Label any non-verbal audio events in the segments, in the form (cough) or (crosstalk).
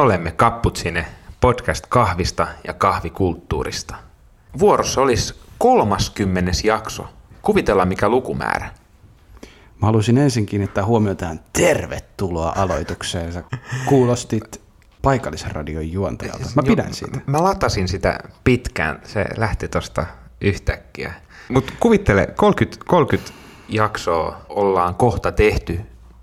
Olemme Kapputsine, podcast kahvista ja kahvikulttuurista. Vuorossa olisi 30. jakso. Kuvitellaan mikä lukumäärä. Mä haluaisin ensin kiinnittää huomiota tähän tervetuloa aloitukseen. Sä kuulostit paikallisen radion juontajalta. Mä pidän siitä. Mä latasin sitä pitkään, se lähti tosta yhtäkkiä. Mutta kuvittele, 30, 30 jaksoa ollaan kohta tehty.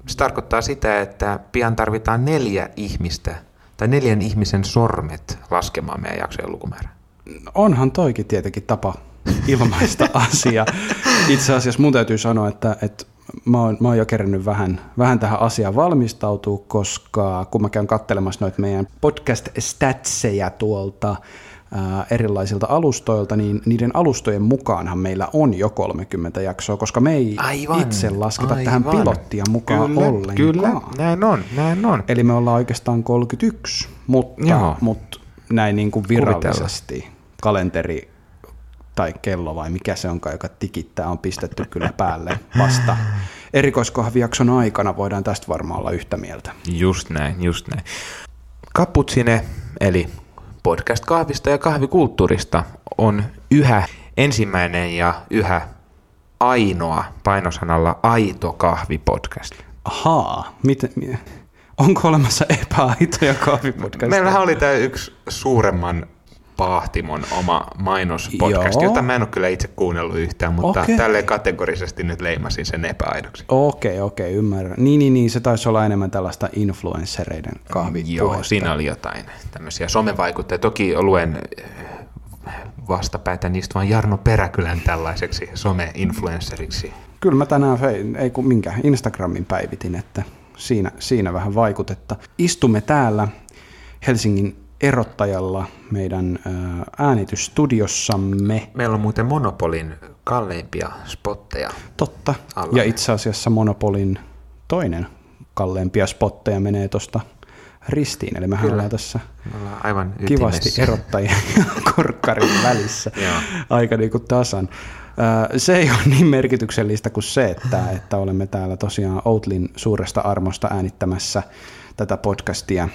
Se tarkoittaa sitä, että pian tarvitaan neljä ihmistä tai neljän ihmisen sormet laskemaan meidän jaksojen lukumäärä. Onhan toikin tietenkin tapa ilmaista (laughs) asia. Itse asiassa mun täytyy sanoa, että, että mä oon, mä oon jo kerännyt vähän, vähän tähän asiaan valmistautua, koska kun mä käyn katselemassa noita meidän podcast-statseja tuolta erilaisilta alustoilta, niin niiden alustojen mukaanhan meillä on jo 30 jaksoa, koska me ei Aivan, itse lasketa aivan. tähän pilottia mukaan Kyllä, ollenkaan. kyllä, näin on, näin on. Eli me ollaan oikeastaan 31, mutta, Joo. mutta näin niin kuin virallisesti kalenteri tai kello vai mikä se onkaan, joka tikittää, on pistetty kyllä päälle vasta erikoiskohvijakson aikana. Voidaan tästä varmaan olla yhtä mieltä. Just näin, just näin. Kaputsine, eli podcast kahvista ja kahvikulttuurista, on yhä ensimmäinen ja yhä ainoa painosanalla aito kahvipodcast. Ahaa, miten, mi- onko olemassa epäaitoja kahvipodcasteja? Meillähän oli tämä yksi suuremman paahtimon oma mainospodcast, Joo. jota mä en ole kyllä itse kuunnellut yhtään, mutta Okei. tälleen kategorisesti nyt leimasin sen epäaidoksi. Okei, okei, ymmärrän. Niin, niin, niin, se taisi olla enemmän tällaista influenssereiden kahvipuhetta. Joo, siinä oli jotain tämmöisiä somevaikutteja. Toki luen äh, vastapäätä niistä vaan Jarno Peräkylän tällaiseksi some-influenceriksi. Kyllä mä tänään, ei kun minkä, Instagramin päivitin, että siinä, siinä vähän vaikutetta. Istumme täällä Helsingin erottajalla meidän ää, äänitysstudiossamme. Meillä on muuten Monopolin kalleimpia spotteja. Totta. Alla. Ja itse asiassa Monopolin toinen kalleimpia spotteja menee tuosta ristiin. Eli mehän Kyllä. ollaan tässä ollaan aivan kivasti ytimessä. erottajien ja (laughs) korkkarin välissä (laughs) aika niin kuin tasan. Se ei ole niin merkityksellistä kuin se, että, (laughs) että olemme täällä tosiaan Outlin suuresta armosta äänittämässä tätä podcastia.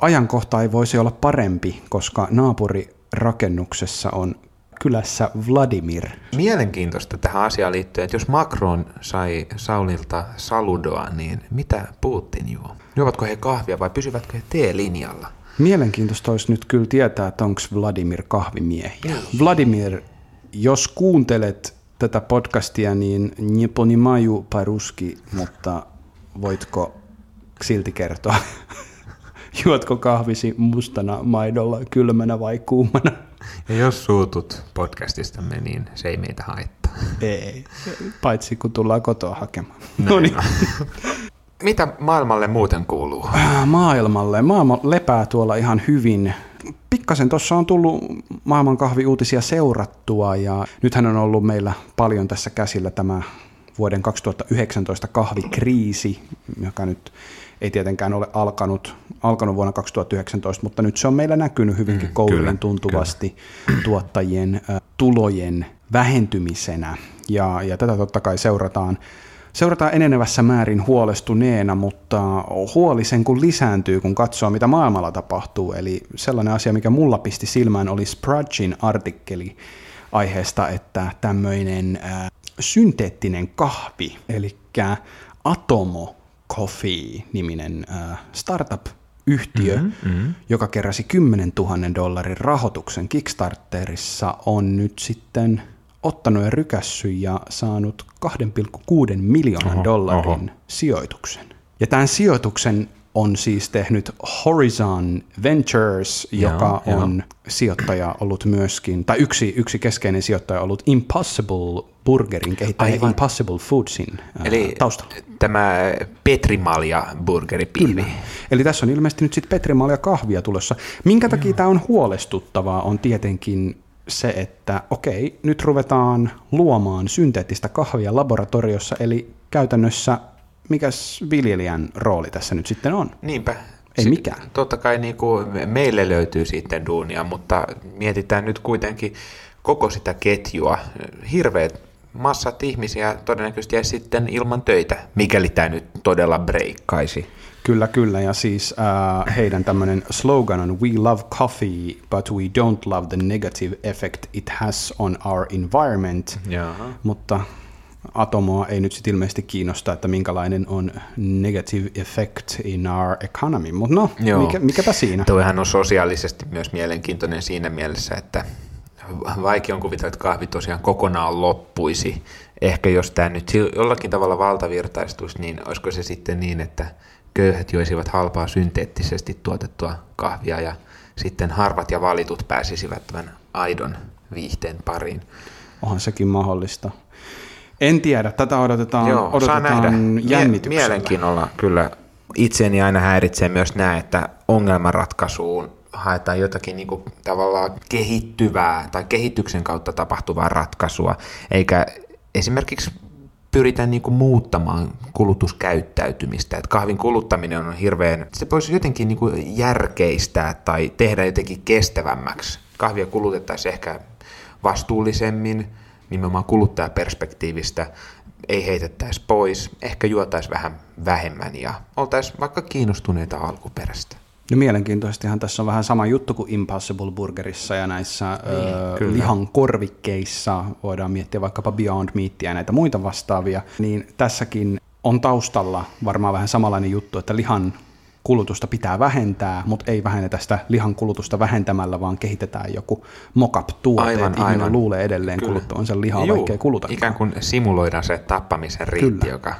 Ajankohta ei voisi olla parempi, koska naapurirakennuksessa on kylässä Vladimir. Mielenkiintoista tähän asiaan liittyen, että jos Macron sai Saulilta saludoa, niin mitä Putin juo? Juovatko he kahvia vai pysyvätkö he teelinjalla? Mielenkiintoista olisi nyt kyllä tietää, että onko Vladimir kahvimiehiä. Vladimir, jos kuuntelet tätä podcastia, niin nie ponimaju paruski, mutta voitko silti kertoa, (laughs) (laughs) juotko kahvisi mustana maidolla, kylmänä vai kuumana? Ja jos suutut podcastistamme, niin se ei meitä haittaa. Ei, paitsi kun tullaan kotoa hakemaan. No niin. Mitä maailmalle muuten kuuluu? Äh, maailmalle. Maailma lepää tuolla ihan hyvin. Pikkasen tuossa on tullut maailman kahviuutisia seurattua ja nythän on ollut meillä paljon tässä käsillä tämä vuoden 2019 kahvikriisi, joka nyt ei tietenkään ole alkanut, alkanut vuonna 2019, mutta nyt se on meillä näkynyt hyvinkin mm, kyllä, tuntuvasti tuottajien ä, tulojen vähentymisenä. Ja, ja tätä totta kai seurataan Seurataan enenevässä määrin huolestuneena, mutta huoli sen kun lisääntyy, kun katsoo mitä maailmalla tapahtuu. Eli sellainen asia, mikä mulla pisti silmään, oli Sprudgin artikkeli aiheesta, että tämmöinen äh, synteettinen kahvi, eli Atomo Coffee-niminen äh, startup-yhtiö, mm-hmm, mm-hmm. joka keräsi 10 000 dollarin rahoituksen Kickstarterissa, on nyt sitten ottanut ja rykässy ja saanut 2,6 miljoonan Oho, dollarin oho. sijoituksen. Ja tämän sijoituksen on siis tehnyt Horizon Ventures, joka joo. on sijoittaja ollut myöskin, tai yksi, yksi keskeinen sijoittaja ollut Impossible Burgerin kehittäjä Aivan. Impossible Foodsin ää, Eli taustalla. tämä Petrimalja burgeripilvi. Eli tässä on ilmeisesti nyt sitten Petrimaal ja kahvia tulossa. Minkä takia tämä on huolestuttavaa on tietenkin se, että okei, nyt ruvetaan luomaan synteettistä kahvia laboratoriossa, eli käytännössä mikäs viljelijän rooli tässä nyt sitten on? Niinpä. Ei Si- mikään. Totta kai niin kuin meille löytyy sitten duunia, mutta mietitään nyt kuitenkin koko sitä ketjua. Hirveät massat ihmisiä todennäköisesti jäisi sitten ilman töitä, mikäli tämä nyt todella breikkaisi. Kyllä, kyllä. Ja siis äh, heidän tämmöinen slogan on We love coffee, but we don't love the negative effect it has on our environment. Jaha. Mutta Atomoa ei nyt sitten ilmeisesti kiinnosta, että minkälainen on negative effect in our economy. Mutta no, Joo. mikä, mikäpä siinä. Toihan on sosiaalisesti myös mielenkiintoinen siinä mielessä, että vaikea on kuvitella, että kahvi tosiaan kokonaan loppuisi. Ehkä jos tämä nyt jollakin tavalla valtavirtaistuisi, niin olisiko se sitten niin, että köyhät joisivat halpaa synteettisesti tuotettua kahvia ja sitten harvat ja valitut pääsisivät tämän aidon viihteen pariin. Onhan sekin mahdollista. En tiedä, tätä odotetaan, Joo, saa odotetaan nähdä. Mie- jännityksellä. Mielenkiinnolla kyllä itseäni aina häiritsee myös nämä, että ongelmanratkaisuun haetaan jotakin niin kuin tavallaan kehittyvää tai kehityksen kautta tapahtuvaa ratkaisua, eikä esimerkiksi pyritä niin kuin muuttamaan kulutuskäyttäytymistä. Et kahvin kuluttaminen on hirveän, se voisi jotenkin niin kuin järkeistää tai tehdä jotenkin kestävämmäksi. Kahvia kulutettaisiin ehkä vastuullisemmin, nimenomaan kuluttajaperspektiivistä, ei heitettäisi pois, ehkä juotaisi vähän vähemmän ja oltaisiin vaikka kiinnostuneita alkuperäistä. No mielenkiintoisestihan tässä on vähän sama juttu kuin Impossible Burgerissa ja näissä Niin, ö, lihan korvikkeissa, voidaan miettiä vaikkapa Beyond Meatia ja näitä muita vastaavia, niin tässäkin on taustalla varmaan vähän samanlainen juttu, että lihan kulutusta pitää vähentää, mutta ei vähennetä sitä lihan kulutusta vähentämällä, vaan kehitetään joku mock-up-tuote, Aivan, että ihminen aivan. luulee edelleen Kyllä. kuluttavansa lihaa, Juu, vaikka ei kuluta. Ikään kuin simuloidaan se tappamisen riitti, Kyllä. joka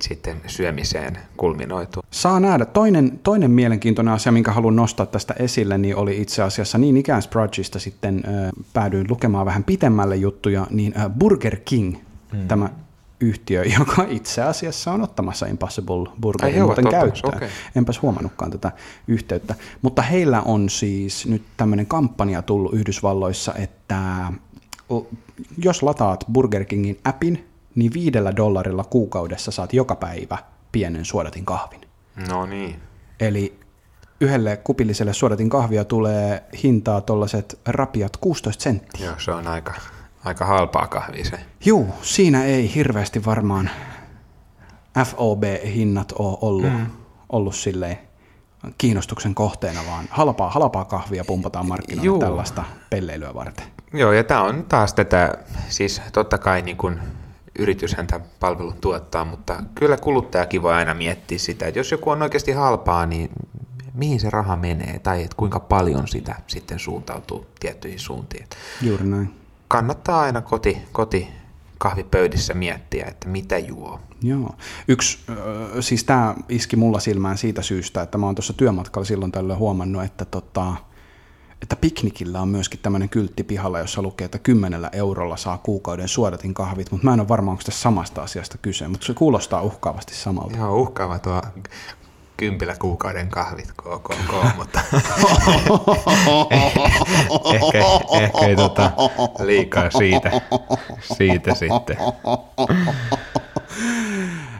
sitten syömiseen kulminoituu. Saa nähdä. Toinen, toinen mielenkiintoinen asia, minkä haluan nostaa tästä esille, niin oli itse asiassa niin ikään Sprudgeista sitten ö, päädyin lukemaan vähän pitemmälle juttuja, niin ö, Burger King, hmm. tämä yhtiö, (laughs) joka itse asiassa on ottamassa Impossible Burgerin muuten käyttöön. okei. Enpäs huomannutkaan tätä yhteyttä. Mutta heillä on siis nyt tämmöinen kampanja tullut Yhdysvalloissa, että jos lataat Burger Kingin appin, niin viidellä dollarilla kuukaudessa saat joka päivä pienen suodatin kahvin. No niin. Eli yhdelle kupilliselle suodatin kahvia tulee hintaa tuollaiset rapiat 16 senttiä. Joo, se on aika, aika halpaa kahvia se. Juu, siinä ei hirveästi varmaan FOB-hinnat ole ollut, mm. ollut silleen kiinnostuksen kohteena, vaan halpaa, halpaa kahvia pumpataan markkinoille Juu. tällaista pelleilyä varten. Joo, ja tämä on taas tätä, siis totta kai niin kun yrityshän tämän palvelun tuottaa, mutta kyllä kuluttajakin voi aina miettiä sitä, että jos joku on oikeasti halpaa, niin mihin se raha menee, tai että kuinka paljon sitä sitten suuntautuu tiettyihin suuntiin. Juuri näin. Kannattaa aina koti, koti kahvipöydissä miettiä, että mitä juo. Joo. Yksi, ö, siis tämä iski mulla silmään siitä syystä, että mä oon tuossa työmatkalla silloin tällöin huomannut, että, tota, että piknikillä on myöskin tämmöinen kyltti pihalla, jossa lukee, että kymmenellä eurolla saa kuukauden suodatin kahvit, mutta mä en ole varma, onko tässä samasta asiasta kyse, mutta se kuulostaa uhkaavasti samalta. Joo, uhkaava tuo kympillä kuukauden kahvit KKK, (laughs) mutta (laughs) ehkä, ehkä ei tota liikaa siitä, siitä sitten. (laughs)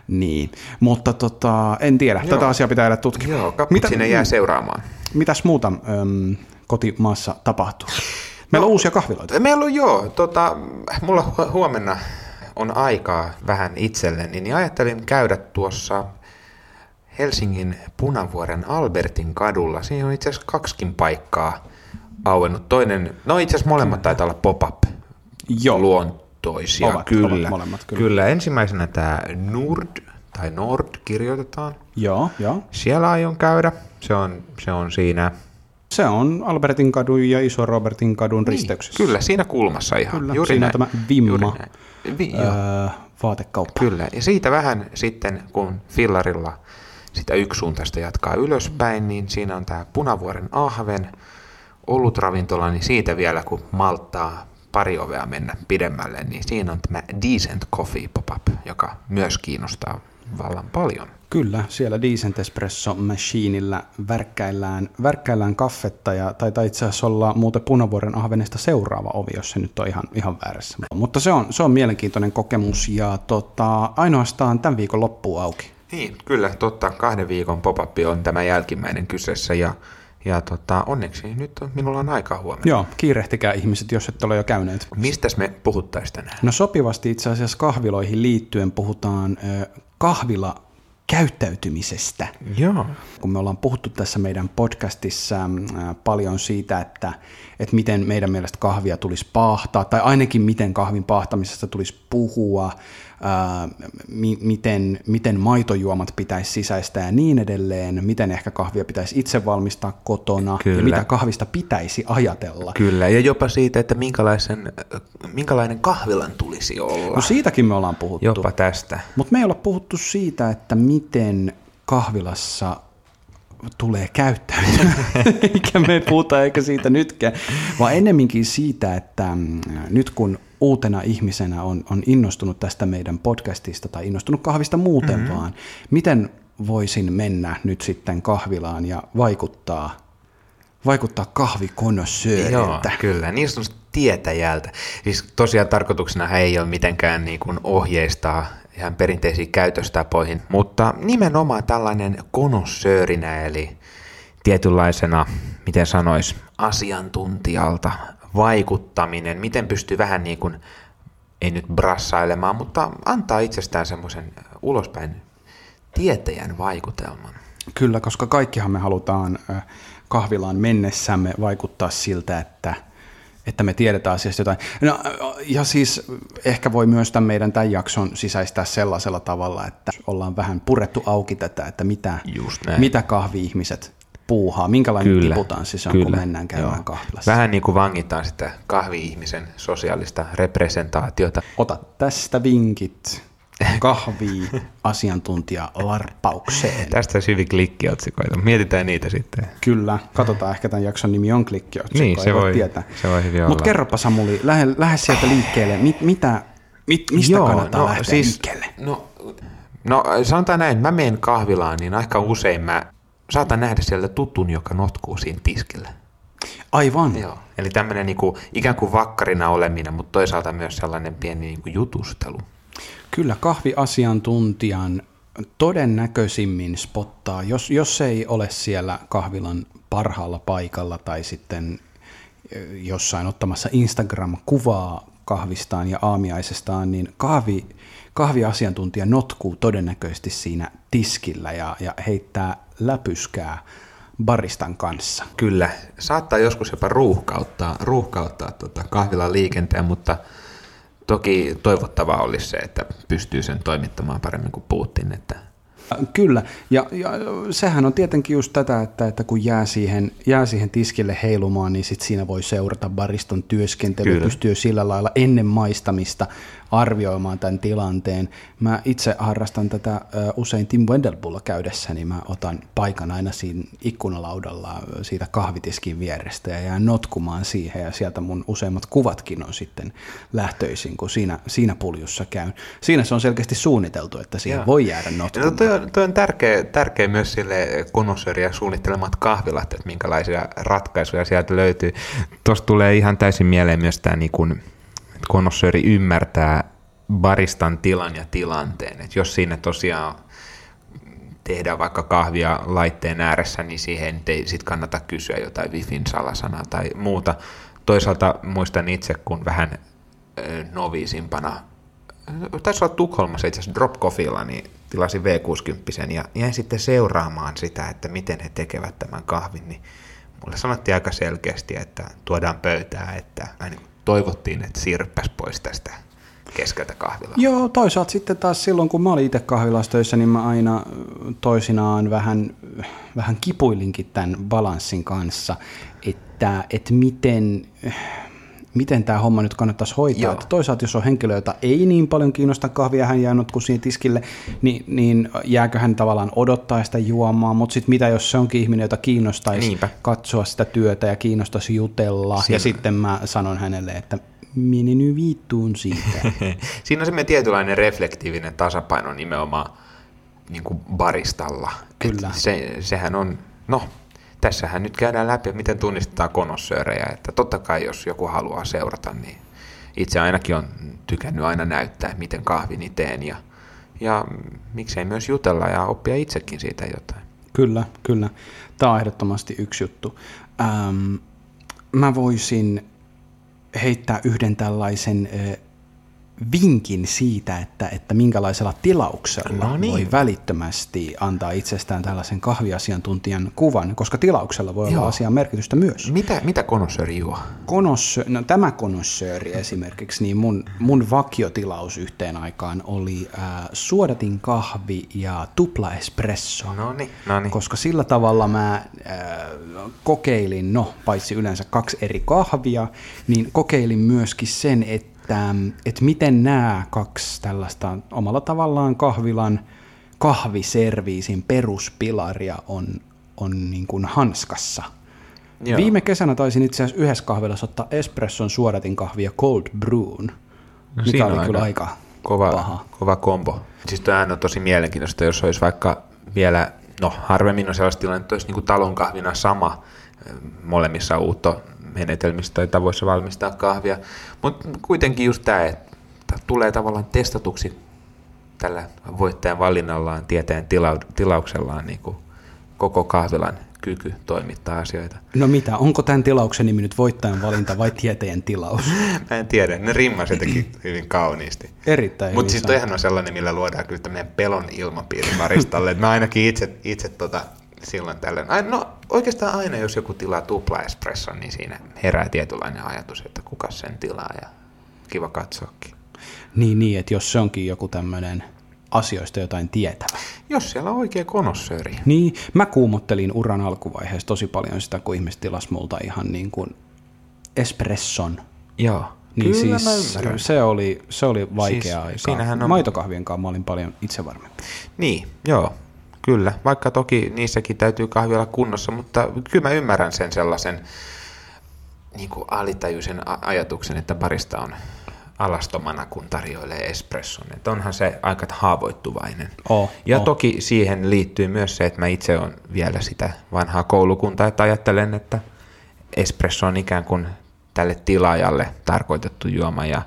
Niin, mutta tota, en tiedä, Joo. tätä asiaa pitää jäädä tutkimaan. Joo, kapputsinen jää seuraamaan. Mitäs muuta äm, kotimaassa tapahtuu? Meillä on uusia kahviloita. Meillä on joo, tota, mulla hu- huomenna on aikaa vähän itselleni, niin ajattelin käydä tuossa Helsingin Punavuoren Albertin kadulla. Siinä on itse asiassa kaksikin paikkaa auennut. Toinen, no itse asiassa molemmat taitaa olla pop-up Joo. luontoisia. Ovat, kyllä. ovat molemmat, kyllä. kyllä. ensimmäisenä tämä Nord, tai Nord kirjoitetaan. Joo, joo. Siellä aion käydä. Se on, se on siinä Se on Albertin kadun ja Iso Robertin kadun risteyksessä. Kyllä, siinä kulmassa ihan. Kyllä, Juuri siinä on näin. tämä Vimma. Vi-. Öö, vaatekauppa. Kyllä, ja siitä vähän sitten, kun fillarilla sitä yksisuuntaista jatkaa ylöspäin, niin siinä on tämä Punavuoren ahven olutravintola, niin siitä vielä kun malttaa pari ovea mennä pidemmälle, niin siinä on tämä Decent Coffee Pop-up, joka myös kiinnostaa vallan paljon. Kyllä, siellä Decent Espresso Machineillä värkkäillään, värkkäillään kaffetta ja taitaa itse asiassa olla muuten Punavuoren ahvenesta seuraava ovi, jos se nyt on ihan, ihan väärässä. Mutta se on, se on mielenkiintoinen kokemus ja tota, ainoastaan tämän viikon loppuun auki. Niin, kyllä, totta. Kahden viikon pop-up on tämä jälkimmäinen kyseessä ja, ja tota, onneksi nyt on, minulla on aikaa huomenna. Joo, kiirehtikää ihmiset, jos et ole jo käyneet. Mistäs me puhuttaisiin tänään? No sopivasti itse asiassa kahviloihin liittyen puhutaan ö, kahvila käyttäytymisestä. Joo. Kun me ollaan puhuttu tässä meidän podcastissa paljon siitä, että, että miten meidän mielestä kahvia tulisi paahtaa, tai ainakin miten kahvin paahtamisesta tulisi puhua, ää, mi- miten, miten maitojuomat pitäisi sisäistää ja niin edelleen, miten ehkä kahvia pitäisi itse valmistaa kotona Kyllä. ja mitä kahvista pitäisi ajatella. Kyllä, ja jopa siitä, että minkälaisen, minkälainen kahvilan tulisi olla. No siitäkin me ollaan puhuttu. Jopa tästä. Mutta me ei olla puhuttu siitä, että miten kahvilassa tulee käyttäytyä. (laughs) Eikä me puhuta eikä siitä nytkään, vaan ennemminkin siitä, että mm, nyt kun uutena ihmisenä on, on innostunut tästä meidän podcastista tai innostunut kahvista muuten mm-hmm. vaan, miten voisin mennä nyt sitten kahvilaan ja vaikuttaa, vaikuttaa Joo, kahvikonosööriltä. kyllä, niin sanotusti tietäjältä. Siis tosiaan tarkoituksena ei ole mitenkään niin kuin ohjeistaa ihan perinteisiin käytöstapoihin, mutta nimenomaan tällainen konossöörinä, eli tietynlaisena, miten sanois, asiantuntijalta vaikuttaminen, miten pystyy vähän niin kuin, ei nyt brassailemaan, mutta antaa itsestään semmoisen ulospäin tietäjän vaikutelman. Kyllä, koska kaikkihan me halutaan kahvilaan mennessämme vaikuttaa siltä, että, että me tiedetään asiasta jotain. No, ja siis ehkä voi myös tämän meidän tämän jakson sisäistää sellaisella tavalla, että ollaan vähän purettu auki tätä, että mitä, mitä kahvi-ihmiset puuhaa, minkälainen Kyllä, tiputanssi se on, kyllä, kun mennään käymään joo. kahvilassa. Vähän niin kuin vangitaan sitä kahvi-ihmisen sosiaalista representaatiota. Ota tästä vinkit kahvi-asiantuntija larppaukseen. Tästä olisi hyvin klikkiotsikoita. Mietitään niitä sitten. Kyllä, katsotaan, ehkä tämän jakson nimi on klikkiotsikko, Niin, se ei voi, voi- tietää. se voi hyvin Mutta kerropa Samuli, lähde, lähde sieltä liikkeelle, mit, mitä, mit, mistä Joo, kannattaa no, lähteä siis, liikkeelle? No, no sanotaan näin, mä menen kahvilaan, niin aika usein mä saatan nähdä sieltä tutun, joka notkuu siinä tiskillä. Aivan, Joo. Eli tämmöinen niinku, ikään kuin vakkarina oleminen, mutta toisaalta myös sellainen pieni niinku jutustelu. Kyllä kahviasiantuntijan todennäköisimmin spottaa, jos, jos ei ole siellä kahvilan parhaalla paikalla tai sitten jossain ottamassa Instagram-kuvaa kahvistaan ja aamiaisestaan, niin kahvi, kahviasiantuntija notkuu todennäköisesti siinä tiskillä ja, ja heittää läpyskää baristan kanssa. Kyllä, saattaa joskus jopa ruuhkauttaa, ruuhkauttaa tota kahvilan liikenteen, mutta toki toivottavaa olisi se, että pystyy sen toimittamaan paremmin kuin Putin. Että Kyllä, ja, ja sehän on tietenkin just tätä, että, että kun jää siihen, jää siihen tiskille heilumaan, niin sit siinä voi seurata bariston työskentelyä, pystyy sillä lailla ennen maistamista arvioimaan tämän tilanteen. Mä itse harrastan tätä usein Tim Wendelbulla käydessä, niin mä otan paikan aina siinä ikkunalaudalla siitä kahvitiskin vierestä ja jään notkumaan siihen, ja sieltä mun useimmat kuvatkin on sitten lähtöisin, kun siinä, siinä puljussa käyn. Siinä se on selkeästi suunniteltu, että siihen Joo. voi jäädä No, notkumaan. toi, on, toi on tärkeä, tärkeä myös sille konossööriä suunnittelemat kahvilat, että minkälaisia ratkaisuja sieltä löytyy. Tuosta tulee ihan täysin mieleen myös tämä, niin kun, että konossööri ymmärtää baristan tilan ja tilanteen. Että jos siinä tosiaan tehdään vaikka kahvia laitteen ääressä, niin siihen ei sit kannata kysyä jotain wifin salasanaa tai muuta. Toisaalta muistan itse, kun vähän noviisimpana taisi olla Tukholmassa itse asiassa Drop Coffeella, niin tilasin V60 ja jäin sitten seuraamaan sitä, että miten he tekevät tämän kahvin, niin mulle sanottiin aika selkeästi, että tuodaan pöytää, että aina toivottiin, että sirppäs pois tästä keskeltä kahvilaa. Joo, toisaalta sitten taas silloin, kun mä olin itse kahvilassa töissä, niin mä aina toisinaan vähän, vähän kipuilinkin tämän balanssin kanssa, että, että miten, miten tämä homma nyt kannattaisi hoitaa. Joo. Että toisaalta, jos on henkilö, jota ei niin paljon kiinnosta kahvia, hän jää kuin siihen tiskille, niin, niin jääkö hän tavallaan odottaa sitä juomaa, mutta sitten mitä jos se onkin ihminen, jota kiinnostaisi Niinpä. katsoa sitä työtä ja kiinnostaisi jutella, Siinä- ja sitten mä sanon hänelle, että minä nyt viittuun siitä. (laughs) Siinä on semmoinen tietynlainen reflektiivinen tasapaino nimenomaan niin kuin baristalla. Kyllä. Et Se, sehän on, no tässähän nyt käydään läpi, miten tunnistetaan konossöörejä, että totta kai jos joku haluaa seurata, niin itse ainakin on tykännyt aina näyttää, miten kahvini teen ja, ja miksei myös jutella ja oppia itsekin siitä jotain. Kyllä, kyllä. Tämä on ehdottomasti yksi juttu. Ähm, mä voisin heittää yhden tällaisen ö, vinkin siitä, että, että minkälaisella tilauksella No niin. voi välittömästi antaa itsestään tällaisen kahviasiantuntijan kuvan, koska tilauksella voi Joo. olla asian merkitystä myös. Mitä, mitä konossööri juo? Konossö, no tämä konossööri esimerkiksi, niin mun, mun vakiotilaus yhteen aikaan oli äh, suodatin kahvi ja tupla espresso. No niin, no niin. Koska sillä tavalla mä äh, kokeilin, no paitsi yleensä kaksi eri kahvia, niin kokeilin myöskin sen, että, että miten nämä kaksi tällaista omalla tavallaan kahvilan kahviserviisin peruspilaria on, on niin kuin hanskassa. Joo. Viime kesänä taisin itse asiassa yhdessä kahvilassa ottaa espresson suodatin kahvia cold brewn, No mikä oli kyllä aika Kova, paha. kova kombo. Siis tämähän on tosi mielenkiintoista, jos olisi vaikka vielä, no harvemmin on sellaista tilannetta, että olisi niin kuin talon kahvina sama molemmissa uuttomenetelmissä tai tavoissa valmistaa kahvia, mutta kuitenkin just tämä, että tulee tavallaan testatuksi tällä voittajan valinnallaan, tieteen tila- tilauksellaan niin kuin koko kahvilan kyky toimittaa asioita. No mitä, onko tämän tilauksen nimi nyt voittajan valinta vai tieteen tilaus? (laughs) Mä en tiedä, ne rimmas jotenkin (clears throat) hyvin kauniisti. Erittäin Mutta siis toihan on sellainen, millä luodaan kyllä tämmöinen pelon ilmapiiri baristalle. Et mä ainakin itse, itse tota, silloin tällöin. Ai, no oikeastaan aina, jos joku tilaa tupla espresson, niin siinä herää tietynlainen ajatus, että kuka sen tilaa ja kiva katsoakin. Niin, niin, että jos se onkin joku tämmöinen asioista jotain tietävä. Jos siellä on oikea konossööri. Niin, mä kuumottelin uran alkuvaiheessa tosi paljon sitä, kun ihmiset tilas multa ihan niin kuin espresson. Joo, Niin kyllä siis se oli, se oli vaikea Siis aika. siinähän on- Maitokahvien kanssa mä olin paljon itsevarmempi. Niin, joo, kyllä. Vaikka toki niissäkin täytyy kahvi olla kunnossa, mutta kyllä mä ymmärrän sen sellaisen niin kuin alitajuisen ajatuksen, että barista on alastomana, kun tarjoilee espresson. Että onhan se aika haavoittuvainen. Oh, ja oh. toki siihen liittyy myös se, että mä itse olen vielä sitä vanhaa koulukuntaa, että ajattelen, että espresso on ikään kuin tälle tilaajalle tarkoitettu juoma ja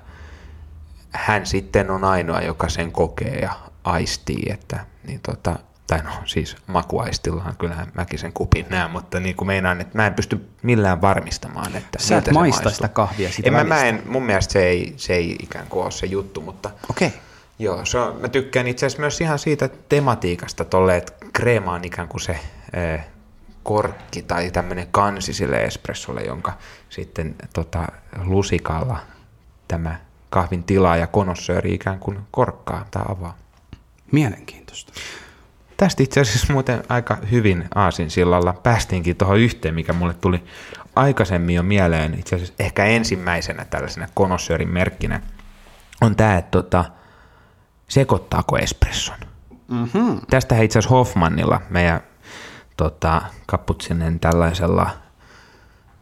hän sitten on ainoa, joka sen kokee ja aistii, että niin tota, tai no siis makuaistillaan, kyllähän mäkin sen kupin näen, mutta niin kuin meinaan, että mä en pysty millään varmistamaan, että Sä et maista maistuu. sitä kahvia siitä en, mä, mä en, mun mielestä se ei, se ei ikään kuin ole se juttu, mutta Okei. Okay. Joo, se on, mä tykkään itse asiassa myös ihan siitä tematiikasta tolle, että kreema on ikään kuin se ee, korkki tai tämmöinen kansi sille espressolle, jonka sitten tota, lusikalla tämä kahvin tilaaja konossööri ikään kuin korkkaa tai avaa. Mielenkiintoista. Tästä itse asiassa muuten aika hyvin aasinsillalla päästiinkin tuohon yhteen, mikä mulle tuli aikaisemmin jo mieleen, itse asiassa ehkä ensimmäisenä tällaisena konossöörin merkkinä, on tämä, että tota, sekoittaako espresson. Mm-hmm. Tästä itse asiassa Hoffmannilla, meidän tota, kaputsinen tällaisella,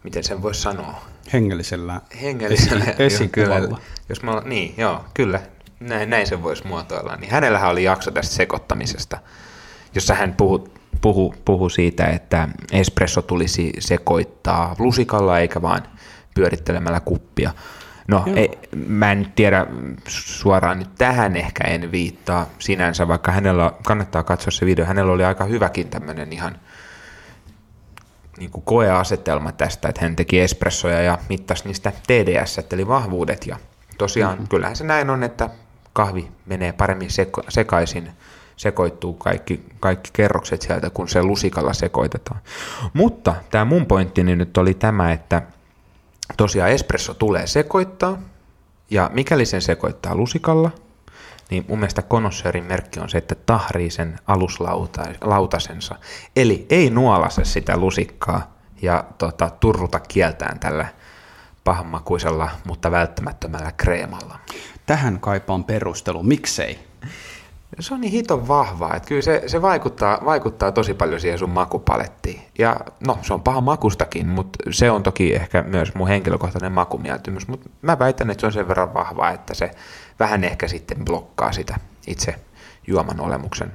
miten sen voisi sanoa, Hengellisellä hengellisellä esi- esikuvalla. jos mä, niin, joo, kyllä, näin, näin se voisi muotoilla. Niin hänellähän oli jakso tästä sekoittamisesta, jossa hän puhu, puhu, puhu siitä, että espresso tulisi sekoittaa lusikalla eikä vaan pyörittelemällä kuppia. No, Joo. ei, mä en nyt tiedä suoraan nyt tähän ehkä en viittaa sinänsä, vaikka hänellä kannattaa katsoa se video. Hänellä oli aika hyväkin tämmöinen ihan niin kuin koeasetelma tästä, että hän teki espressoja ja mittasi niistä TDS, eli vahvuudet. Ja tosiaan mm-hmm. kyllähän se näin on, että kahvi menee paremmin seko- sekaisin, sekoittuu kaikki, kaikki kerrokset sieltä, kun se lusikalla sekoitetaan. Mutta tämä mun pointtini nyt oli tämä, että tosiaan espresso tulee sekoittaa, ja mikäli sen sekoittaa lusikalla, niin mun mielestä konossöörin merkki on se, että tahrii sen aluslautasensa. Eli ei nuolase sitä lusikkaa ja tota, turruta kieltään tällä pahanmakuisella, mutta välttämättömällä kreemalla. Tähän kaipaan perustelu. Miksei? Se on niin hiton vahvaa, että kyllä se, se vaikuttaa, vaikuttaa tosi paljon siihen sun makupalettiin. Ja no, se on paha makustakin, mutta se on toki ehkä myös mun henkilökohtainen makumieltymys. Mutta mä väitän, että se on sen verran vahvaa, että se vähän ehkä sitten blokkaa sitä itse juoman olemuksen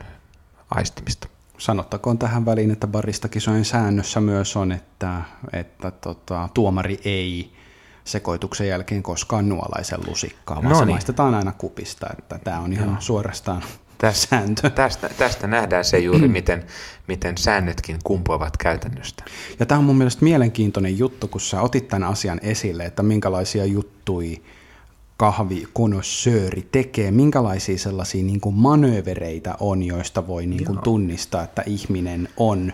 aistimista. Sanottakoon tähän väliin, että baristakisojen säännössä myös on, että, että tota, tuomari ei sekoituksen jälkeen koskaan nuolaisen lusikkaa, vaan No se maistetaan aina kupista. Että tämä on ihan suorastaan Tästä, sääntö. tästä, tästä nähdään se juuri, miten, miten säännötkin kumpuavat käytännöstä. Ja tämä on mun mielestä mielenkiintoinen juttu, kun sä otit tämän asian esille, että minkälaisia juttui kahvikonossööri tekee, minkälaisia sellaisia niin kuin manöövereitä on, joista voi niin kuin tunnistaa, että ihminen on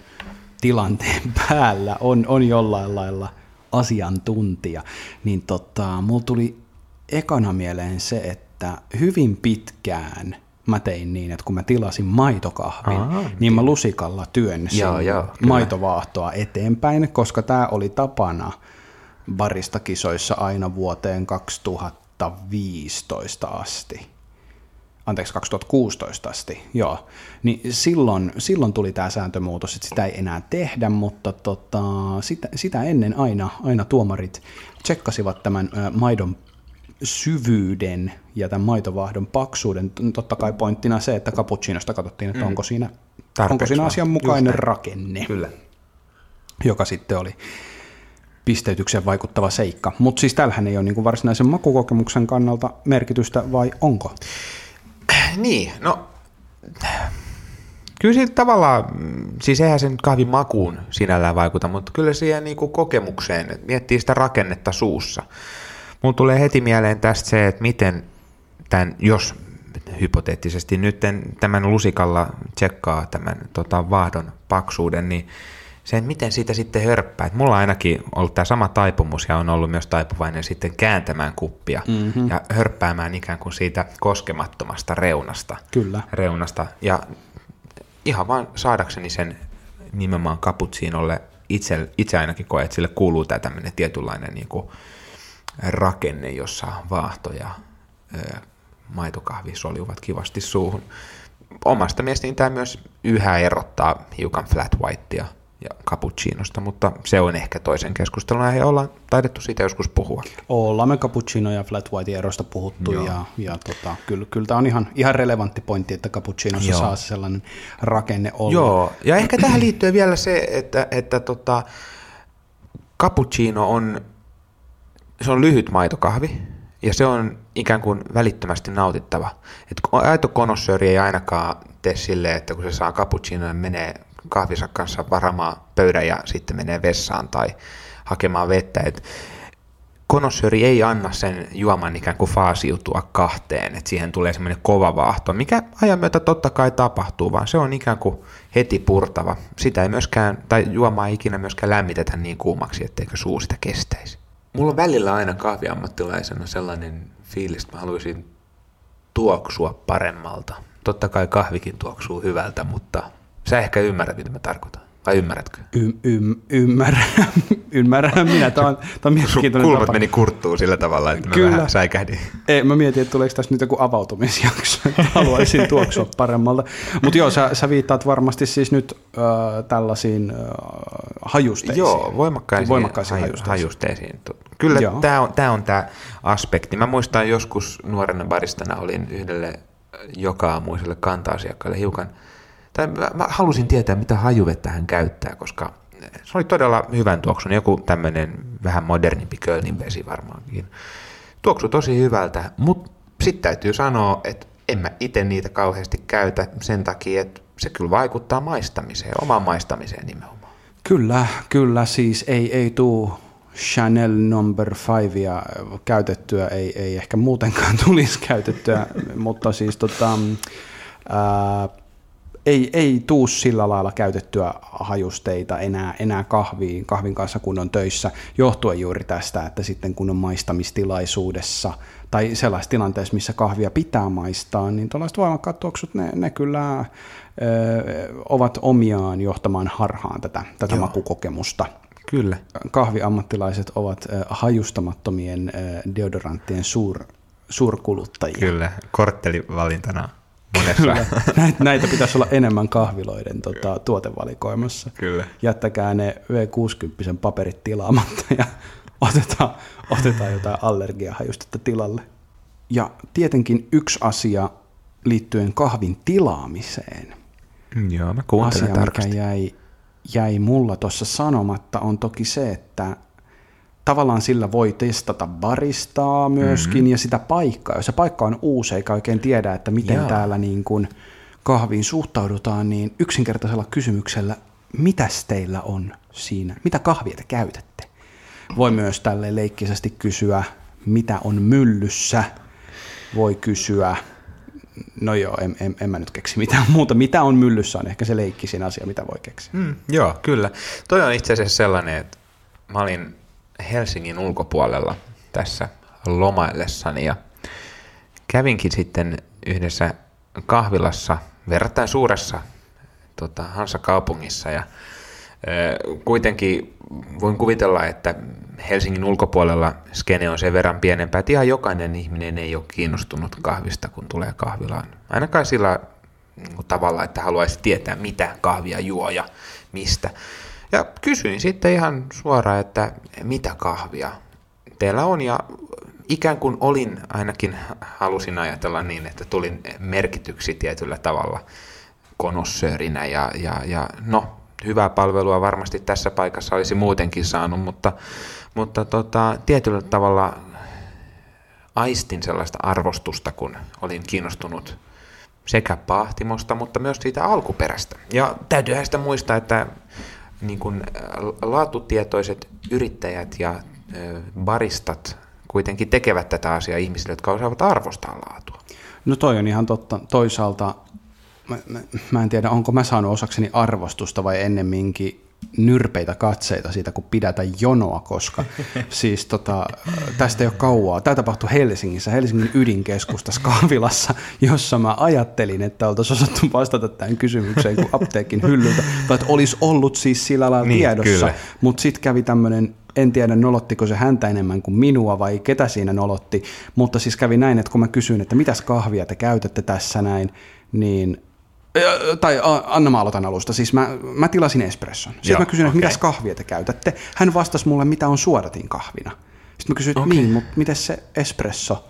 tilanteen (laughs) päällä, on, on jollain lailla asiantuntija, niin tota, mulla tuli ekana mieleen se, että hyvin pitkään mä tein niin, että kun mä tilasin maitokahvin, Aha, niin mä lusikalla työnsin joo, joo, maitovaahtoa eteenpäin, koska tämä oli tapana baristakisoissa aina vuoteen 2015 asti. Anteeksi, 2016 asti, joo. Niin silloin, silloin tuli tämä sääntömuutos, että sitä ei enää tehdä, mutta tota, sitä, sitä ennen aina, aina tuomarit tsekkasivat tämän maidon syvyyden ja tämän maitovahdon paksuuden. Totta kai pointtina se, että cappuccinosta katsottiin, että mm. onko siinä, onko siinä asianmukainen rakenne, Kyllä. joka sitten oli pisteytykseen vaikuttava seikka. Mutta siis tällähän ei ole niin varsinaisen makukokemuksen kannalta merkitystä, vai onko? Niin, no kyllä siitä tavallaan, siis eihän sen kahvin makuun sinällään vaikuta, mutta kyllä siihen niin kuin kokemukseen, että miettii sitä rakennetta suussa. Mulla tulee heti mieleen tästä se, että miten tämän, jos hypoteettisesti nyt tämän lusikalla tsekkaa tämän tota, vaahdon paksuuden, niin se, että miten siitä sitten hörppää. Että mulla on ainakin ollut tämä sama taipumus ja on ollut myös taipuvainen sitten kääntämään kuppia mm-hmm. ja hörppäämään ikään kuin siitä koskemattomasta reunasta. Kyllä. Reunasta. Ja ihan vaan saadakseni sen nimenomaan kaputsiinolle itse, itse ainakin koe, että sille kuuluu tämä tämmöinen tietynlainen niin kuin rakenne, jossa vaahto ja ö, maitokahvi soljuvat kivasti suuhun. Omasta mielestäni tämä myös yhä erottaa hiukan flat whitea ja cappuccinosta, mutta se on ehkä toisen keskustelun aihe. Ollaan taidettu siitä joskus puhua. Ollaan me cappuccino ja flat white erosta puhuttu Joo. ja, ja tota, kyllä, kyllä tämä on ihan, ihan relevantti pointti, että cappuccinossa Joo. saa sellainen rakenne olla. Joo, ja ehkä tähän liittyy vielä se, että, että tota, cappuccino on, se on lyhyt maitokahvi, ja se on ikään kuin välittömästi nautittava. Et aito konossööri ei ainakaan tee silleen, että kun se saa cappuccino, niin menee kahvinsa kanssa varamaan pöydän ja sitten menee vessaan tai hakemaan vettä. Et konossööri ei anna sen juoman ikään kuin faasiutua kahteen, että siihen tulee semmoinen kova vaahto, mikä ajan myötä totta kai tapahtuu, vaan se on ikään kuin heti purtava. Sitä ei myöskään, tai juomaa ei ikinä myöskään lämmitetä niin kuumaksi, etteikö suu sitä kestäisi. Mulla on välillä aina kahviammattilaisena sellainen fiilis, että mä haluaisin tuoksua paremmalta. Totta kai kahvikin tuoksuu hyvältä, mutta Sä ehkä ymmärrät, mitä mä tarkoitan. Vai ymmärrätkö? Y- y- ymmärrän, (laughs) ymmärrän minä. Tämä on, tämä on mielenkiintoinen Kulmat tapa. meni kurttuun sillä tavalla, että Kyllä. mä vähän säikähdin. Ei, mä mietin, että tuleeko tässä nyt joku avautumisjakso, että (laughs) haluaisin tuoksua paremmalta. Mutta joo, sä, sä viittaat varmasti siis nyt äh, tällaisiin äh, hajusteisiin. Joo, voimakkaisiin, voimakkaisiin hajusteisiin. hajusteisiin. Kyllä tämä on tämä on tämä aspekti. Mä muistan joskus nuorena baristana olin yhdelle joka aamuiselle kanta-asiakkaalle hiukan – tai mä, mä halusin tietää, mitä hajuvettä hän käyttää, koska se oli todella hyvän tuoksun, joku tämmöinen vähän modernimpi Kölnin vesi varmaankin. Tuoksu tosi hyvältä, mutta sitten täytyy sanoa, että en mä itse niitä kauheasti käytä sen takia, että se kyllä vaikuttaa maistamiseen, omaan maistamiseen nimenomaan. Kyllä, kyllä, siis ei, ei tuu Chanel number 5 ja käytettyä, ei, ei ehkä muutenkaan (laughs) tulisi käytettyä, mutta siis tota, ää, ei, ei tuu sillä lailla käytettyä hajusteita enää, enää kahviin, kahvin kanssa kun on töissä, johtuen juuri tästä, että sitten kun on maistamistilaisuudessa tai sellaisessa tilanteessa, missä kahvia pitää maistaa, niin tuollaiset voimakkaat tuoksut, ne, ne kyllä ö, ovat omiaan johtamaan harhaan tätä, tätä makukokemusta. Kyllä. Kahviammattilaiset ovat ö, hajustamattomien ö, deodoranttien suur, suurkuluttajia. Kyllä, korttelivalintana monessa. näitä, näitä pitäisi olla enemmän kahviloiden tota, tuotevalikoimassa. Kyllä. Jättäkää ne V60 paperit tilaamatta ja otetaan, otetaan jotain allergiahajustetta tilalle. Ja tietenkin yksi asia liittyen kahvin tilaamiseen. Joo, mä kuuntelen Asia, tarkasti. mikä jäi, jäi mulla tuossa sanomatta, on toki se, että tavallaan sillä voi testata baristaa myöskin mm-hmm. ja sitä paikkaa. Jos se paikka on uusi eikä oikein tiedä, että miten Joo. täällä niin kuin kahviin suhtaudutaan, niin yksinkertaisella kysymyksellä, mitäs teillä on siinä? Mitä kahvia te käytätte? Voi myös tälle leikkisesti kysyä, mitä on myllyssä, voi kysyä. No joo, en, en, en mä nyt keksi mitään muuta. Mitä on myllyssä on ehkä se leikkisin asia, mitä voi keksiä. Mm, joo, kyllä. Toi on itse asiassa sellainen, että mä olin Helsingin ulkopuolella tässä lomaillessani ja kävinkin sitten yhdessä kahvilassa, verrattain suuressa tota, Hansa-kaupungissa ja Kuitenkin voin kuvitella, että Helsingin ulkopuolella skene on sen verran pienempää, että ihan jokainen ihminen ei ole kiinnostunut kahvista, kun tulee kahvilaan. Ainakaan sillä niin tavalla, että haluaisi tietää, mitä kahvia juo ja mistä. Ja kysyin sitten ihan suoraan, että mitä kahvia teillä on, ja ikään kuin olin, ainakin halusin ajatella niin, että tulin merkityksi tietyllä tavalla konossöörinä, ja, ja, ja no, hyvää palvelua varmasti tässä paikassa olisi muutenkin saanut, mutta, mutta tota, tietyllä tavalla aistin sellaista arvostusta, kun olin kiinnostunut sekä pahtimosta, mutta myös siitä alkuperästä. Ja täytyyhän sitä muistaa, että niin kuin laatutietoiset yrittäjät ja baristat kuitenkin tekevät tätä asiaa ihmisille, jotka osaavat arvostaa laatua. No toi on ihan totta. Toisaalta mä, mä, mä en tiedä, onko mä saanut osakseni arvostusta vai ennemminkin nyrpeitä katseita siitä, kun pidätä jonoa, koska (laughs) siis tota, tästä ei ole kauaa. Tämä tapahtui Helsingissä, Helsingin ydinkeskustassa kahvilassa, jossa mä ajattelin, että oltaisiin osattu vastata tähän kysymykseen kuin apteekin hyllyltä, tai että olisi ollut siis sillä lailla niin, tiedossa, mutta sitten kävi tämmöinen en tiedä nolottiko se häntä enemmän kuin minua vai ketä siinä nolotti, mutta siis kävi näin, että kun mä kysyin, että mitäs kahvia te käytätte tässä näin, niin tai Anna mä aloitan alusta. Siis mä, mä tilasin espresson. Sitten Joo, mä kysyin, okay. että mitäs kahvia te käytätte. Hän vastasi mulle, mitä on suodatin kahvina. Sitten mä kysyin, okay. niin, mutta miten se espresso?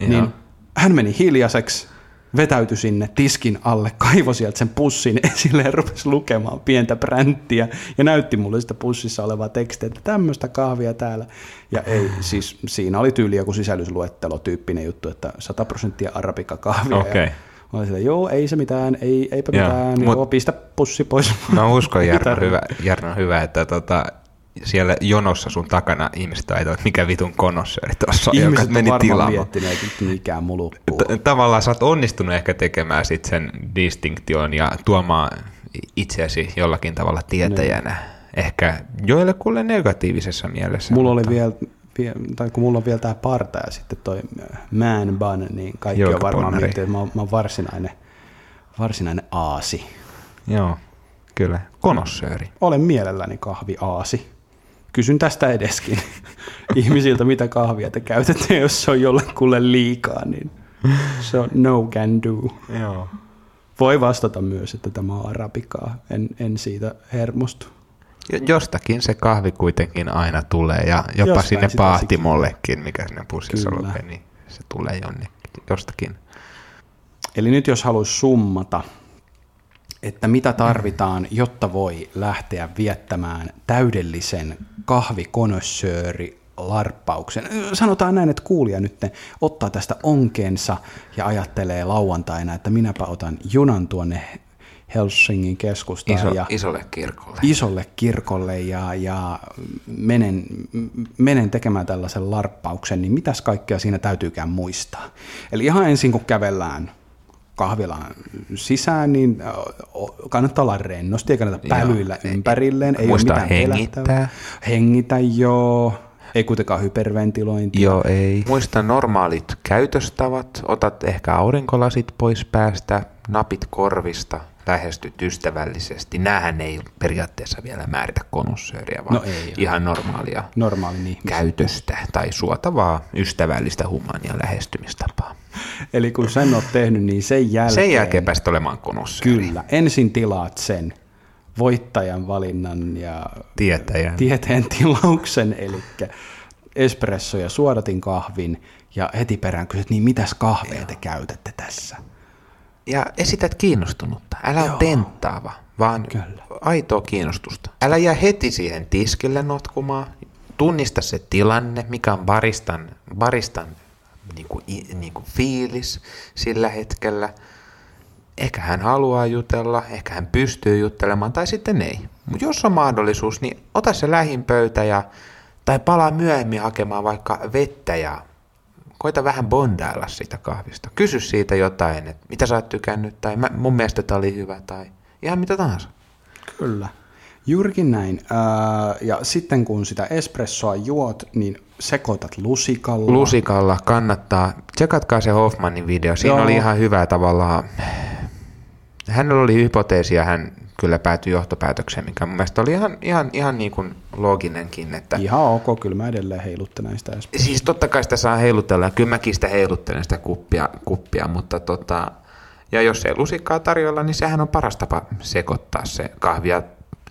Joo. Niin hän meni hiljaiseksi, vetäytyi sinne tiskin alle, (laughs) kaivoi sieltä sen pussin esille ja rupesi lukemaan pientä bränttiä ja näytti mulle sitä pussissa olevaa tekstiä, että tämmöistä kahvia täällä. Ja ei, siis siinä oli tyyli joku sisällysluettelo tyyppinen juttu, että 100 prosenttia arabika kahvia. Okay. Ja Mä olin sille, joo, ei se mitään, ei, eipä joo, mitään, mut, joo, pistä pussi pois. (laughs) Mä uskon, Jarno, hyvä, Jarno, hyvä, että tota, siellä jonossa sun takana ihmiset ajatellaan, että mikä vitun konossööri tuossa on, joka meni tilaamaan. mikä mulukkuu. Tavallaan sä oot onnistunut ehkä tekemään sit sen distinktion ja tuomaan itseäsi jollakin tavalla tietäjänä. Ne. Niin. Ehkä joillekulle negatiivisessa mielessä. Mulla mutta... oli vielä tai kun mulla on vielä tämä parta ja sitten toi man bun, niin kaikki Joo, on varmaan miettinyt, että mä oon, mä oon varsinainen, varsinainen aasi. Joo, kyllä. Konossööri. Olen mielelläni kahvi aasi. Kysyn tästä edeskin (laughs) ihmisiltä, mitä kahvia te käytätte, jos se on jollekulle liikaa, niin se on no can do. Joo. Voi vastata myös, että tämä on arabikaa. En, en siitä hermostu. Jostakin se kahvi kuitenkin aina tulee ja jopa Jostain sinne paatimollekin, mikä sinne pussissa lukee, niin se tulee jonnekin, jostakin. Eli nyt jos haluaisi summata, että mitä tarvitaan, jotta voi lähteä viettämään täydellisen kahvikonossööri larppauksen. Sanotaan näin, että kuulija nyt ottaa tästä onkeensa ja ajattelee lauantaina, että minäpä otan junan tuonne Helsingin keskustaan. Iso, ja isolle kirkolle. Isolle kirkolle ja, ja menen, menen tekemään tällaisen larppauksen, niin mitäs kaikkea siinä täytyykään muistaa. Eli ihan ensin kun kävellään kahvilaan sisään, niin kannattaa olla rennosti, ei kannata pälyillä joo, ympärilleen. Ei Muista ole mitään hengittää. Hengitä, joo. Ei kuitenkaan hyperventilointia. Joo, ei. Muista normaalit käytöstavat. Otat ehkä aurinkolasit pois päästä, napit korvista, lähestyt ystävällisesti. Nämähän ei periaatteessa vielä määritä konussööriä, vaan no ei, ihan normaalia Normaalin käytöstä tai suotavaa ystävällistä humania lähestymistapaa. (laughs) Eli kun sen oot tehnyt, niin sen jälkeen... Sen jälkeen pääsit olemaan konussööri. Kyllä. Ensin tilaat sen voittajan valinnan ja tietäjän. tieteen tilauksen, eli espresso ja suodatin kahvin, ja heti perään kysyt, niin mitäs kahvea te käytätte tässä? Ja esität kiinnostunutta. Älä ole tenttaava, vaan Kyllä. aitoa kiinnostusta. Älä jää heti siihen tiskille notkumaan. Tunnista se tilanne, mikä on baristan, baristan niin kuin, niin kuin fiilis sillä hetkellä. Ehkä hän haluaa jutella, ehkä hän pystyy juttelemaan tai sitten ei. Mutta jos on mahdollisuus, niin ota se lähimpöytä ja Tai palaa myöhemmin hakemaan vaikka vettä ja koita vähän bondailla siitä kahvista. Kysy siitä jotain, että mitä sä oot tykännyt, tai mä, mun mielestä tämä oli hyvä, tai ihan mitä tahansa. Kyllä. Juurikin näin. Ja sitten kun sitä espressoa juot, niin sekoitat lusikalla. Lusikalla kannattaa. Tsekatkaa se Hoffmanin video. Siinä Joo. oli ihan hyvää tavallaan. Hänellä oli hypoteesi ja hän kyllä päätyi johtopäätökseen, mikä mun mielestä oli ihan, ihan, ihan niin kuin looginenkin. Että Ihan ok, kyllä mä edelleen heiluttelen sitä espressoa. Siis totta kai sitä saa heilutella, ja kyllä mäkin sitä heiluttelen sitä kuppia, kuppia mutta tota, ja jos ei lusikkaa tarjolla, niin sehän on paras tapa sekoittaa se kahvia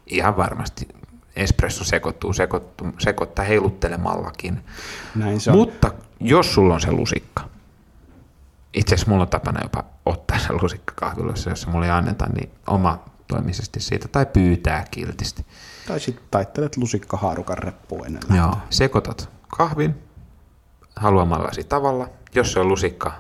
ihan varmasti. Espresso sekoittuu, sekoittuu sekoittaa heiluttelemallakin. Näin se on. Mutta jos sulla on se lusikka, itse asiassa mulla on tapana jopa ottaa se lusikka kahviloissa, jos se mulle ei anneta, niin oma toimisesti siitä, tai pyytää kiltisti. Tai sitten taittelet lusikkahaarukan reppuun ennen Joo. Sekoitat kahvin haluamallasi tavalla. Jos se on lusikka,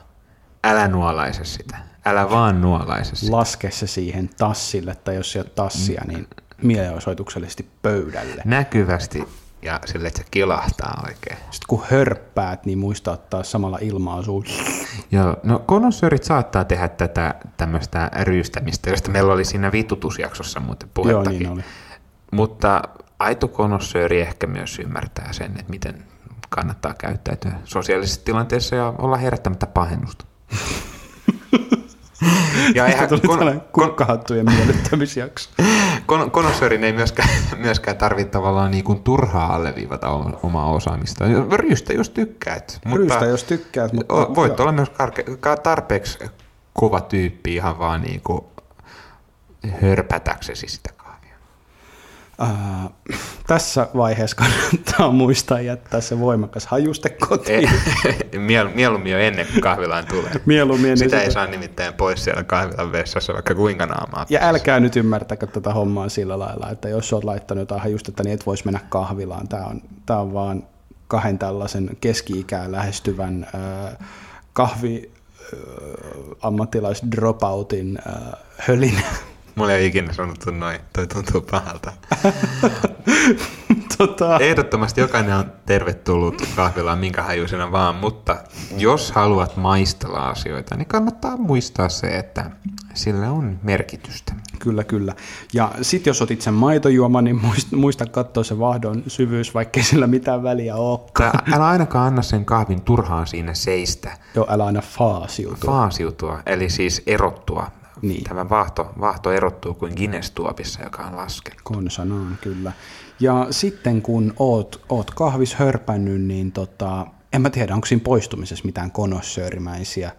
älä nuolaise sitä. Älä vaan nuolaise sitä. Laske se siihen tassille, tai jos ei ole tassia, niin mielenosoituksellisesti pöydälle. Näkyvästi ja sille, että se kilahtaa oikein. Sitten kun hörppäät, niin muista ottaa samalla ilmaa suun. Joo, no saattaa tehdä tätä tämmöistä ryystämistä, josta meillä oli siinä vitutusjaksossa muuten Joo, puhettakin. niin oli. Mutta aito konossööri ehkä myös ymmärtää sen, että miten kannattaa käyttäytyä sosiaalisessa tilanteessa ja olla herättämättä pahennusta. (laughs) ja eihän Tuli kon, tällainen kurkkahattujen miellyttämisjakso. kon, konossöörin ei myöskään, (laughs) myöskään tarvitse tavallaan niin kuin turhaa alleviivata omaa osaamista. Ryystä, jos tykkäät. Ryystä, jos tykkäät, mutta... Voit joo. olla myös karke- ka- tarpeeksi kova tyyppi ihan vaan niin kuin hörpätäksesi sitä Ää, tässä vaiheessa kannattaa muistaa jättää se voimakas hajuste kotiin. E- Miel, mieluummin jo ennen kuin kahvilaan tulee. Mieluummin ennen Sitä sitä. ei saa nimittäin pois siellä kahvilan vessassa, vaikka kuinka naamaa. Ja älkää nyt ymmärtäkö tätä hommaa sillä lailla, että jos olet laittanut jotain hajustetta, niin et voisi mennä kahvilaan. Tämä on, tämä on vaan kahden tällaisen keski-ikään lähestyvän äh, kahvi äh, ammattilais dropoutin äh, hölinä. Mulla ei ole ikinä sanottu noin, toi tuntuu pahalta. (laughs) tota, Ehdottomasti jokainen on tervetullut kahvilaan minkä hajuisena vaan, mutta jos haluat maistella asioita, niin kannattaa muistaa se, että sillä on merkitystä. Kyllä, kyllä. Ja sitten jos otit sen maitojuoma, niin muista, muista katsoa se vahdon syvyys, vaikkei sillä mitään väliä ole. Älä ainakaan anna sen kahvin turhaan siinä seistä, Joo, älä aina faasiutu. faasiutua, eli siis erottua. Niin. Tämä vaahto, vaahto erottuu kuin Guinness-tuopissa, joka on laskettu. Konsanaan, kyllä. Ja sitten kun oot, oot kahvis hörpännyt, niin tota, en mä tiedä, onko siinä poistumisessa mitään konossöörimäisiä.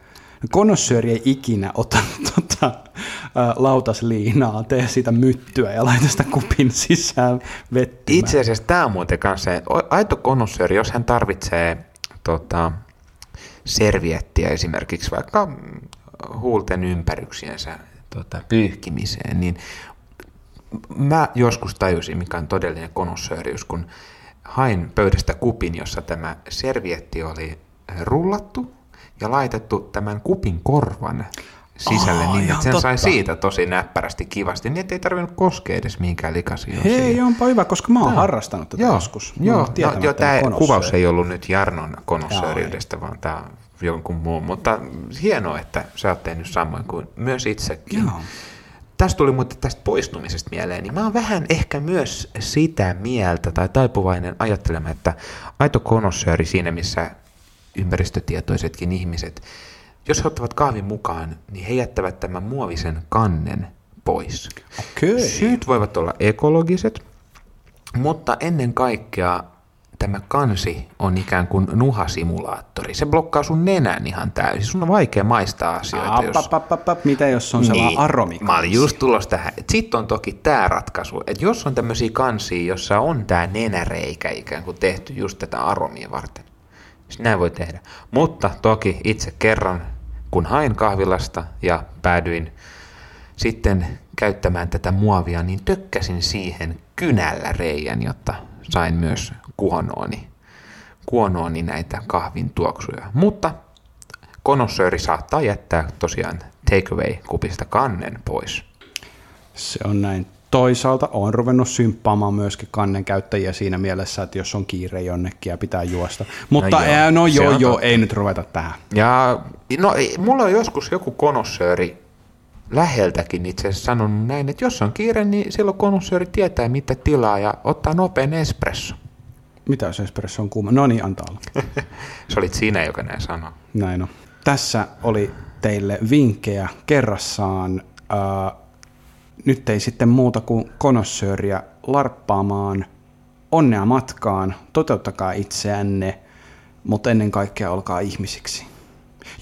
Konossööri ei ikinä ota (laughs) tota, ä, lautasliinaa, tee siitä myttyä ja laita sitä kupin sisään vettymään. Itse asiassa tämä on muuten kanssa se, aito konossööri, jos hän tarvitsee tota, serviettiä esimerkiksi vaikka huulten ympäryksiensä tota, pyyhkimiseen, niin mä joskus tajusin, mikä on todellinen konossööriys, kun hain pöydästä kupin, jossa tämä servietti oli rullattu ja laitettu tämän kupin korvan sisälle Aa, niin, että sen sai totta. siitä tosi näppärästi kivasti, niin ettei tarvinnut koskea edes mihinkään likaisiin Hei, onpa hyvä, koska mä oon Tää- harrastanut tätä Joo, joskus. Joo, no, tietämättä joo tämä kuvaus ei ollut nyt Jarnon konossööriydestä, vaan tämä jonkun muun, mutta hienoa, että sä oot tehnyt samoin kuin myös itsekin. Joo. Tästä tuli muuten tästä poistumisesta mieleen, niin mä oon vähän ehkä myös sitä mieltä tai taipuvainen ajattelemaan, että aito konossööri siinä, missä ympäristötietoisetkin ihmiset, jos he ottavat kahvin mukaan, niin he jättävät tämän muovisen kannen pois. Okei. Syyt voivat olla ekologiset, mutta ennen kaikkea tämä kansi on ikään kuin nuhasimulaattori. Se blokkaa sun nenän ihan täysin. Sun on vaikea maistaa asioita, App, jos... app, app, app, app. Mitä jos on sellainen aromikansi? Mä olin just tulossa tähän. Sitten on toki tämä ratkaisu, että jos on tämmöisiä kansia, jossa on tämä nenäreikä ikään kuin tehty just tätä aromia varten, niin näin voi tehdä. Mutta toki itse kerran, kun hain kahvilasta ja päädyin sitten käyttämään tätä muovia, niin tökkäsin siihen kynällä reijän, jotta sain myös kuonooni, kuonooni näitä kahvin tuoksuja. Mutta konossööri saattaa jättää tosiaan takeaway-kupista kannen pois. Se on näin. toisaalta on ruvennut symppaamaan myöskin kannen käyttäjiä siinä mielessä, että jos on kiire jonnekin ja pitää juosta. Mutta no joo, joo, no se joo, joo totta. ei nyt ruveta tähän. Ja no, mulla on joskus joku konossööri läheltäkin itse asiassa sanonut näin, että jos on kiire, niin silloin konossööri tietää, mitä tilaa ja ottaa nopean espresso. Mitä jos espresso on kuuma? No niin, antaa olla. (laughs) Se olit sinä, joka näin sanoi. Näin on. Tässä oli teille vinkkejä kerrassaan. Ää, nyt ei sitten muuta kuin konossööriä larppaamaan. Onnea matkaan, toteuttakaa itseänne, mutta ennen kaikkea olkaa ihmisiksi.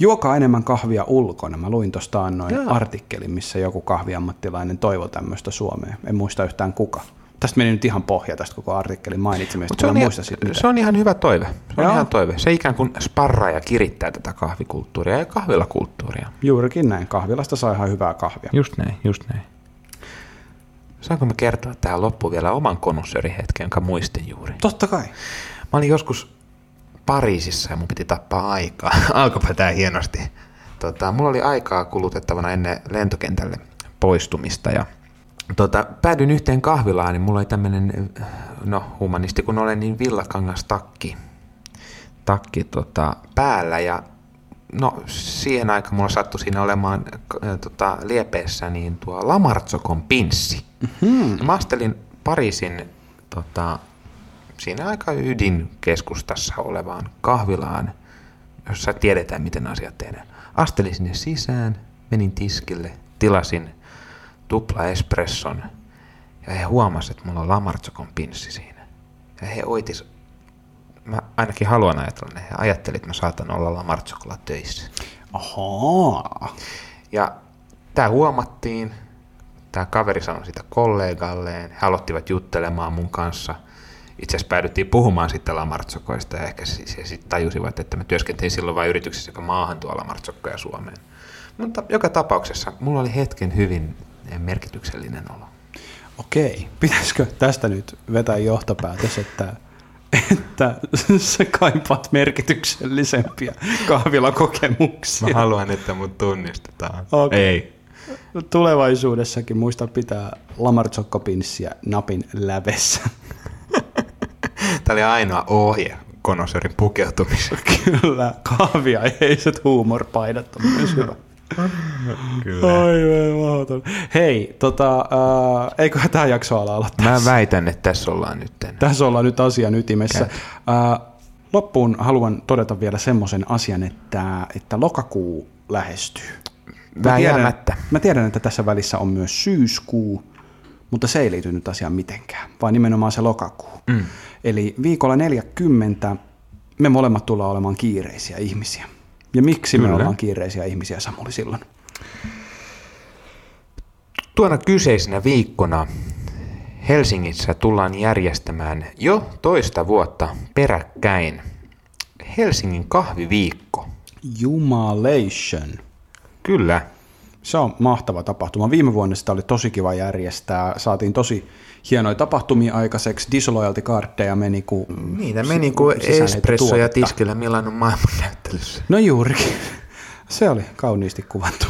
Juokaa enemmän kahvia ulkona. Mä luin tuosta noin Joo. artikkelin, missä joku kahviammattilainen toivoi tämmöistä Suomeen. En muista yhtään kuka. Tästä meni nyt ihan pohja tästä koko artikkelin mainitsemista. Se, on ihan, muista siitä se on ihan hyvä toive. Se on Joo. ihan toive. Se ikään kuin sparraa ja kirittää tätä kahvikulttuuria ja kahvilakulttuuria. Juurikin näin. Kahvilasta saa ihan hyvää kahvia. Just näin, just näin. Saanko mä kertoa tähän loppuun vielä oman konossöörihetken, jonka muistin juuri? Totta kai. Mä olin joskus Pariisissa ja mun piti tappaa aikaa. (laughs) Alkoipa tää hienosti. Tota, mulla oli aikaa kulutettavana ennen lentokentälle poistumista ja tota, päädyin yhteen kahvilaan, niin mulla oli tämmönen, no humanisti kun olen, niin villakangas takki, takki tota, päällä ja no siihen aikaan mulla sattui siinä olemaan äh, tota, liepeessä niin tuo Lamartsokon pinssi. Mm-hmm. Mä astelin Pariisin tota, siinä aika ydinkeskustassa olevaan kahvilaan, jossa tiedetään, miten asiat tehdään. Astelin sinne sisään, menin tiskille, tilasin tupla espresson ja he huomasivat, että mulla on Lamartsokon pinssi siinä. Ja he oitis, mä ainakin haluan ajatella ne, he ajattelivat, että mä saatan olla Lamartsokolla töissä. Ahaa. Ja tämä huomattiin, tämä kaveri sanoi sitä kollegalleen, he aloittivat juttelemaan mun kanssa. Itse asiassa päädyttiin puhumaan sitten Lamartsokoista ja ehkä siis he sitten tajusivat, että mä työskentelin silloin vain yrityksessä, joka maahan tuo Lamartsokkoja Suomeen. Mutta joka tapauksessa mulla oli hetken hyvin merkityksellinen olo. Okei, pitäisikö tästä nyt vetää johtopäätös, että, että sä kaipaat merkityksellisempiä kahvilakokemuksia. Mä haluan, että mut tunnistetaan. Okei. Ei. Tulevaisuudessakin muista pitää lamartsokkopinssiä napin lävessä. Tämä oli ainoa ohje konosörin pukeutumiseen. Kyllä, kahvia ja heiset huumorpaidat on myös hyvä. Kyllä. Hei, tota, äh, eiköhän tämä jakso ala aloittaa. Mä väitän, että tässä ollaan nyt. Tässä ollaan nyt asian ytimessä. Äh, loppuun haluan todeta vielä semmoisen asian, että, että lokakuu lähestyy. Mä tiedän, mä tiedän, että tässä välissä on myös syyskuu, mutta se ei liity nyt asiaan mitenkään, vaan nimenomaan se lokakuu. Mm. Eli viikolla 40 me molemmat tullaan olemaan kiireisiä ihmisiä. Ja miksi Kyllä. me ollaan kiireisiä ihmisiä, Samuli, silloin? Tuona kyseisenä viikkona Helsingissä tullaan järjestämään jo toista vuotta peräkkäin Helsingin kahviviikko. Jumalation. Kyllä. Se on mahtava tapahtuma. Viime vuonna sitä oli tosi kiva järjestää. Saatiin tosi hienoja tapahtumia aikaiseksi. Disloyalty kartteja meni kuin... Niitä meni kuin sisäänheitto espresso ja tuotetta. tiskillä Milanon maailmannäyttelyssä. No juurikin. (laughs) Se oli kauniisti kuvattu,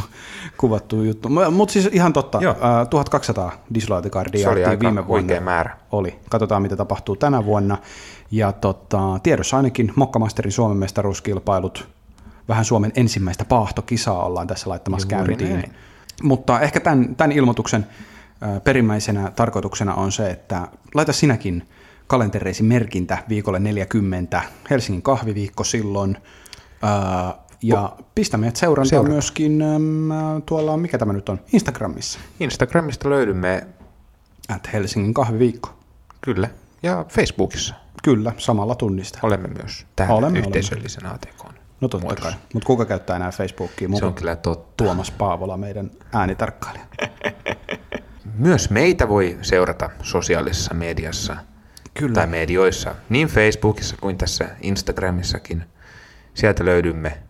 kuvattu juttu. Mutta siis ihan totta, Joo. ää, 1200 Disloyalty kardia Se oli aika viime vuonna. määrä. Oli. Katsotaan, mitä tapahtuu tänä vuonna. Ja tota, tiedossa ainakin Mokkamasterin Suomen mestaruuskilpailut. Vähän Suomen ensimmäistä paahtokisaa ollaan tässä laittamassa Juuri käyntiin. näin. Mutta ehkä tämän, tämän ilmoituksen perimmäisenä tarkoituksena on se, että laita sinäkin kalentereisi merkintä viikolle 40, Helsingin kahviviikko silloin, ja pistä meidät seurantaan Seurata. myöskin tuolla, mikä tämä nyt on, Instagramissa, Instagramista löydymme at Helsingin kahviviikko. kyllä. Ja Facebookissa Kyllä, samalla tunnista. olemme myös tähän Olemme, yhteisöllisen ATK. No totta kai, mutta kuka käyttää enää Facebookia? Se Muka on kyllä totta. Tuomas Paavola, meidän äänitarkkailija. (laughs) Myös meitä voi seurata sosiaalisessa mediassa Kyllä. tai medioissa, niin Facebookissa kuin tässä Instagramissakin. Sieltä löydymme,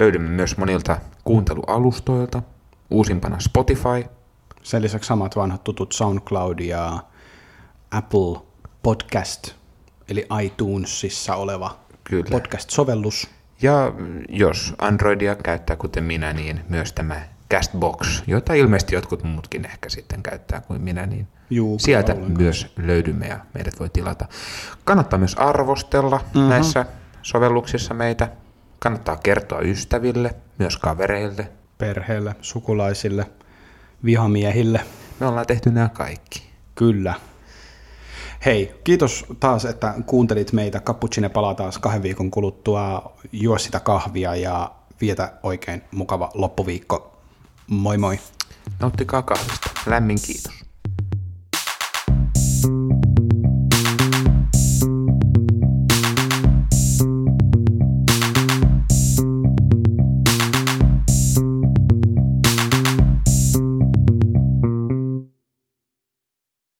löydymme myös monilta kuuntelualustoilta, uusimpana Spotify, Sen lisäksi samat vanhat tutut SoundCloud ja Apple Podcast, eli iTunesissa oleva Kyllä. podcast-sovellus. Ja jos Androidia käyttää kuten minä, niin myös tämä Castbox, jota ilmeisesti jotkut muutkin ehkä sitten käyttää kuin minä, niin Juu, sieltä ollenkaan. myös löydymme ja meidät voi tilata. Kannattaa myös arvostella mm-hmm. näissä sovelluksissa meitä. Kannattaa kertoa ystäville, myös kavereille. Perheelle, sukulaisille, vihamiehille. Me ollaan tehty nämä kaikki. Kyllä. Hei, kiitos taas, että kuuntelit meitä. Cappuccine palaa taas kahden viikon kuluttua. Juo sitä kahvia ja vietä oikein mukava loppuviikko. Moi moi. Nauttikaa kahvista. Lämmin kiitos.